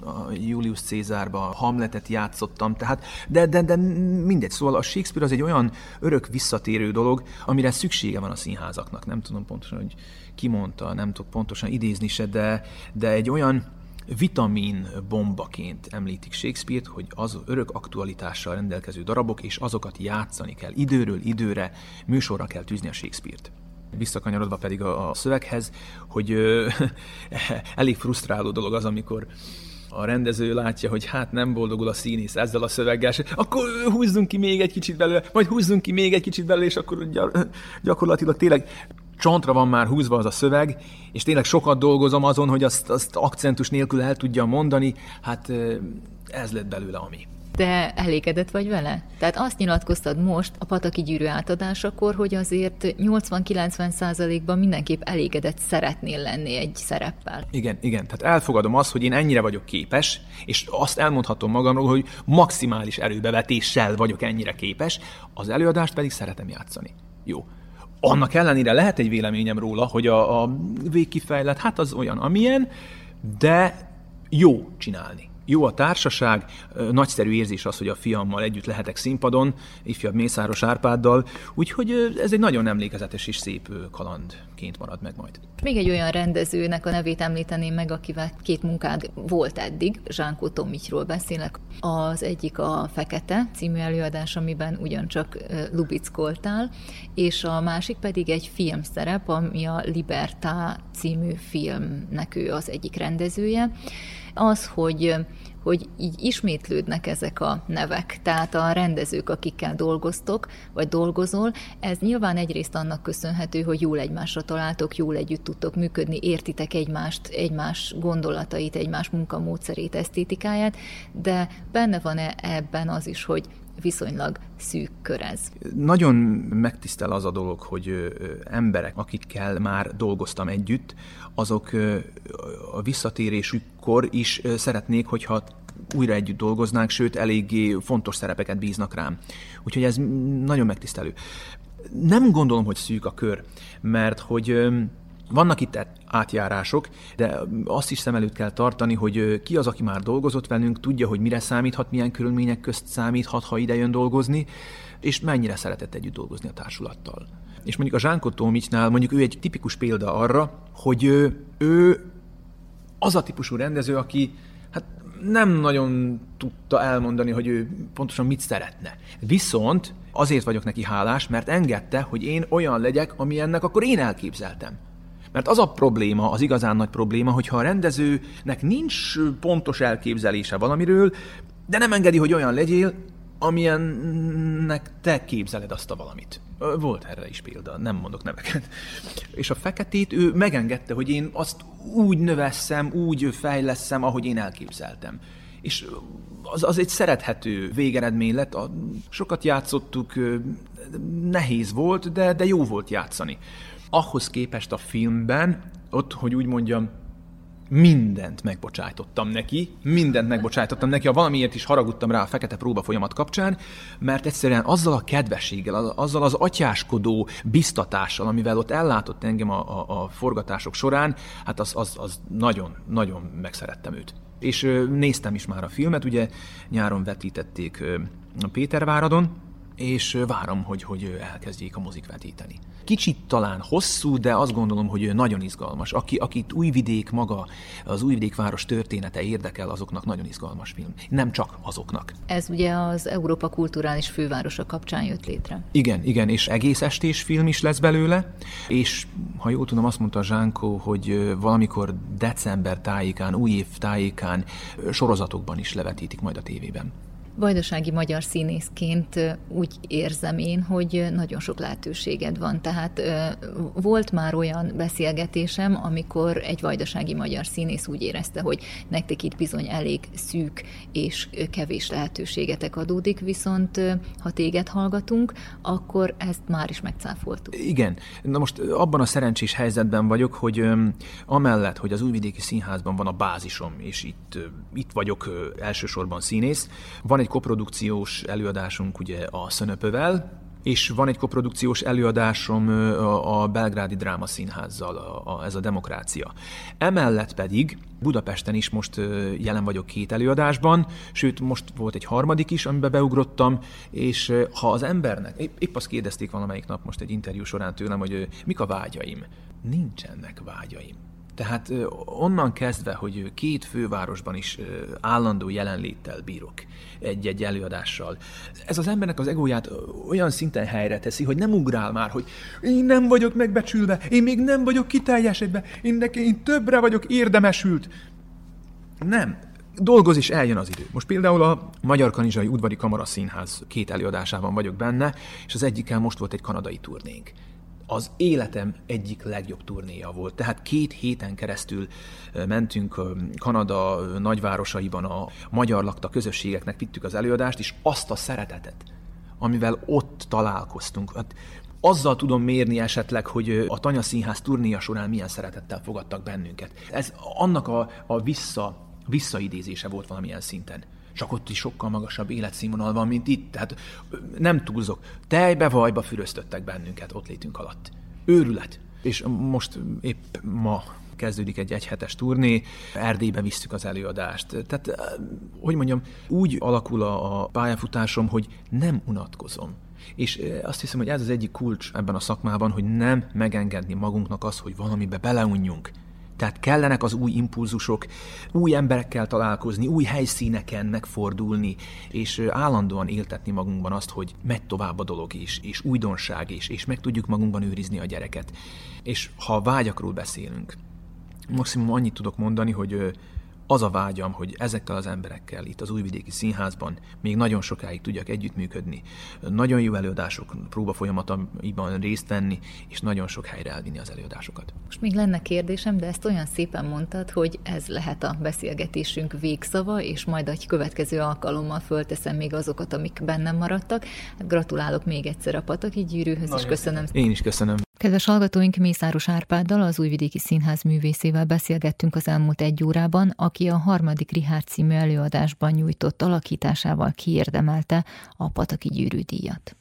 Speaker 3: a Julius Cézárba, Hamletet játszottam, tehát, de, de, de mindegy. Szóval a Shakespeare az egy olyan örök visszatérő dolog, amire szüksége van a színházaknak. Nem tudom pontosan, hogy ki mondta, nem tudok pontosan idézni se, de, de egy olyan vitamin bombaként említik Shakespeare-t, hogy az örök aktualitással rendelkező darabok, és azokat játszani kell. Időről időre műsorra kell tűzni a Shakespeare-t visszakanyarodva pedig a, a szöveghez, hogy ö, (laughs) elég frusztráló dolog az, amikor a rendező látja, hogy hát nem boldogul a színész ezzel a szöveggel, akkor húzzunk ki még egy kicsit belőle, majd húzzunk ki még egy kicsit belőle, és akkor gyakorlatilag tényleg csontra van már húzva az a szöveg, és tényleg sokat dolgozom azon, hogy azt, azt akcentus nélkül el tudjam mondani, hát ez lett belőle ami.
Speaker 2: De elégedett vagy vele? Tehát azt nyilatkoztad most a pataki gyűrű átadásakor, hogy azért 80-90 százalékban mindenképp elégedett szeretnél lenni egy szereppel.
Speaker 3: Igen, igen. Tehát elfogadom azt, hogy én ennyire vagyok képes, és azt elmondhatom magamról, hogy maximális erőbevetéssel vagyok ennyire képes, az előadást pedig szeretem játszani. Jó. Annak ellenére lehet egy véleményem róla, hogy a, a végkifejlet, hát az olyan, amilyen, de jó csinálni. Jó a társaság, nagyszerű érzés az, hogy a fiammal együtt lehetek színpadon, ifjabb Mészáros Árpáddal, úgyhogy ez egy nagyon emlékezetes és szép kalandként marad meg majd.
Speaker 2: Még egy olyan rendezőnek a nevét említeném meg, akivel két munkád volt eddig, Zsánkó Tomityról beszélek. Az egyik a Fekete című előadás, amiben ugyancsak lubickoltál, és a másik pedig egy filmszerep, ami a Libertá című filmnek ő az egyik rendezője. Az, hogy hogy így ismétlődnek ezek a nevek, tehát a rendezők, akikkel dolgoztok, vagy dolgozol, ez nyilván egyrészt annak köszönhető, hogy jól egymásra találtok, jól együtt tudtok működni, értitek egymást, egymás gondolatait, egymás munkamódszerét, esztétikáját, de benne van-e ebben az is, hogy viszonylag szűk kör ez.
Speaker 3: Nagyon megtisztel az a dolog, hogy emberek, akikkel már dolgoztam együtt, azok a visszatérésükkor is szeretnék, hogyha újra együtt dolgoznánk, sőt, eléggé fontos szerepeket bíznak rám. Úgyhogy ez nagyon megtisztelő. Nem gondolom, hogy szűk a kör, mert hogy vannak itt átjárások, de azt is szem előtt kell tartani, hogy ki az, aki már dolgozott velünk, tudja, hogy mire számíthat, milyen körülmények közt számíthat, ha ide jön dolgozni, és mennyire szeretett együtt dolgozni a társulattal. És mondjuk a Zsánkó Tómicnál mondjuk ő egy tipikus példa arra, hogy ő, ő az a típusú rendező, aki hát nem nagyon tudta elmondani, hogy ő pontosan mit szeretne. Viszont azért vagyok neki hálás, mert engedte, hogy én olyan legyek, ami ennek akkor én elképzeltem. Mert az a probléma, az igazán nagy probléma, hogyha a rendezőnek nincs pontos elképzelése valamiről, de nem engedi, hogy olyan legyél, amilyennek te képzeled azt a valamit. Volt erre is példa, nem mondok neveket. És a feketét ő megengedte, hogy én azt úgy növesszem, úgy fejleszem, ahogy én elképzeltem. És az, az egy szerethető végeredmény lett. A, sokat játszottuk, nehéz volt, de, de jó volt játszani. Ahhoz képest a filmben, ott, hogy úgy mondjam, mindent megbocsájtottam neki, mindent megbocsájtottam neki, ha valamiért is haragudtam rá a fekete próba folyamat kapcsán, mert egyszerűen azzal a kedvességgel, azzal az atyáskodó biztatással, amivel ott ellátott engem a, a, a forgatások során, hát az, az, az nagyon, nagyon megszerettem őt. És néztem is már a filmet, ugye nyáron vetítették a Péterváradon, és várom, hogy, hogy elkezdjék a mozik vetíteni. Kicsit talán hosszú, de azt gondolom, hogy nagyon izgalmas. Aki, akit Újvidék maga, az Újvidék város története érdekel, azoknak nagyon izgalmas film. Nem csak azoknak.
Speaker 2: Ez ugye az Európa Kulturális Fővárosa kapcsán jött létre.
Speaker 3: Igen, igen, és egész estés film is lesz belőle, és ha jól tudom, azt mondta Zsánkó, hogy valamikor december tájékán, új év tájékán sorozatokban is levetítik majd a tévében.
Speaker 2: Vajdasági magyar színészként úgy érzem én, hogy nagyon sok lehetőséged van. Tehát volt már olyan beszélgetésem, amikor egy vajdasági magyar színész úgy érezte, hogy nektek itt bizony elég szűk és kevés lehetőségetek adódik, viszont ha téged hallgatunk, akkor ezt már is megcáfoltuk.
Speaker 3: Igen. Na most abban a szerencsés helyzetben vagyok, hogy amellett, hogy az Újvidéki Színházban van a bázisom, és itt, itt vagyok elsősorban színész, van egy egy koprodukciós előadásunk ugye a Szönöpövel, és van egy koprodukciós előadásom a Belgrádi Dráma Színházzal, a, a, ez a Demokrácia. Emellett pedig Budapesten is most jelen vagyok két előadásban, sőt most volt egy harmadik is, amiben beugrottam, és ha az embernek, épp, épp azt kérdezték valamelyik nap most egy interjú során tőlem, hogy mik a vágyaim. Nincsenek vágyaim tehát onnan kezdve, hogy két fővárosban is állandó jelenléttel bírok egy-egy előadással. Ez az embernek az egóját olyan szinten helyre teszi, hogy nem ugrál már, hogy én nem vagyok megbecsülve, én még nem vagyok kiteljesedve, én, neki, én többre vagyok érdemesült. Nem, dolgoz és eljön az idő. Most például a Magyar Kanizsai Udvari Kamara Színház két előadásában vagyok benne, és az egyikkel most volt egy kanadai turnénk az életem egyik legjobb turnéja volt. Tehát két héten keresztül mentünk Kanada nagyvárosaiban a magyar lakta közösségeknek vittük az előadást, és azt a szeretetet, amivel ott találkoztunk. Hát azzal tudom mérni esetleg, hogy a Tanya Színház turnéja során milyen szeretettel fogadtak bennünket. Ez annak a, a vissza, visszaidézése volt valamilyen szinten csak ott is sokkal magasabb életszínvonal van, mint itt. Tehát nem túlzok. Tejbe, vajba füröztöttek bennünket ott létünk alatt. Őrület. És most épp ma kezdődik egy egyhetes turné, Erdélybe visszük az előadást. Tehát, hogy mondjam, úgy alakul a pályafutásom, hogy nem unatkozom. És azt hiszem, hogy ez az egyik kulcs ebben a szakmában, hogy nem megengedni magunknak azt, hogy valamibe beleunjunk. Tehát kellenek az új impulzusok, új emberekkel találkozni, új helyszíneken megfordulni, és állandóan éltetni magunkban azt, hogy megy tovább a dolog is, és újdonság is, és meg tudjuk magunkban őrizni a gyereket. És ha vágyakról beszélünk, maximum annyit tudok mondani, hogy az a vágyam, hogy ezekkel az emberekkel itt az Újvidéki Színházban még nagyon sokáig tudjak együttműködni, nagyon jó előadások próba folyamataiban részt venni, és nagyon sok helyre elvinni az előadásokat.
Speaker 2: Most még lenne kérdésem, de ezt olyan szépen mondtad, hogy ez lehet a beszélgetésünk végszava, és majd egy következő alkalommal fölteszem még azokat, amik bennem maradtak. Gratulálok még egyszer a Pataki gyűrűhöz, nagyon és köszönöm.
Speaker 3: Én is köszönöm.
Speaker 2: Kedves hallgatóink, Mészáros Árpáddal, az Újvidéki Színház művészével beszélgettünk az elmúlt egy órában, aki a harmadik Rihárd című előadásban nyújtott alakításával kiérdemelte a Pataki Gyűrű díjat.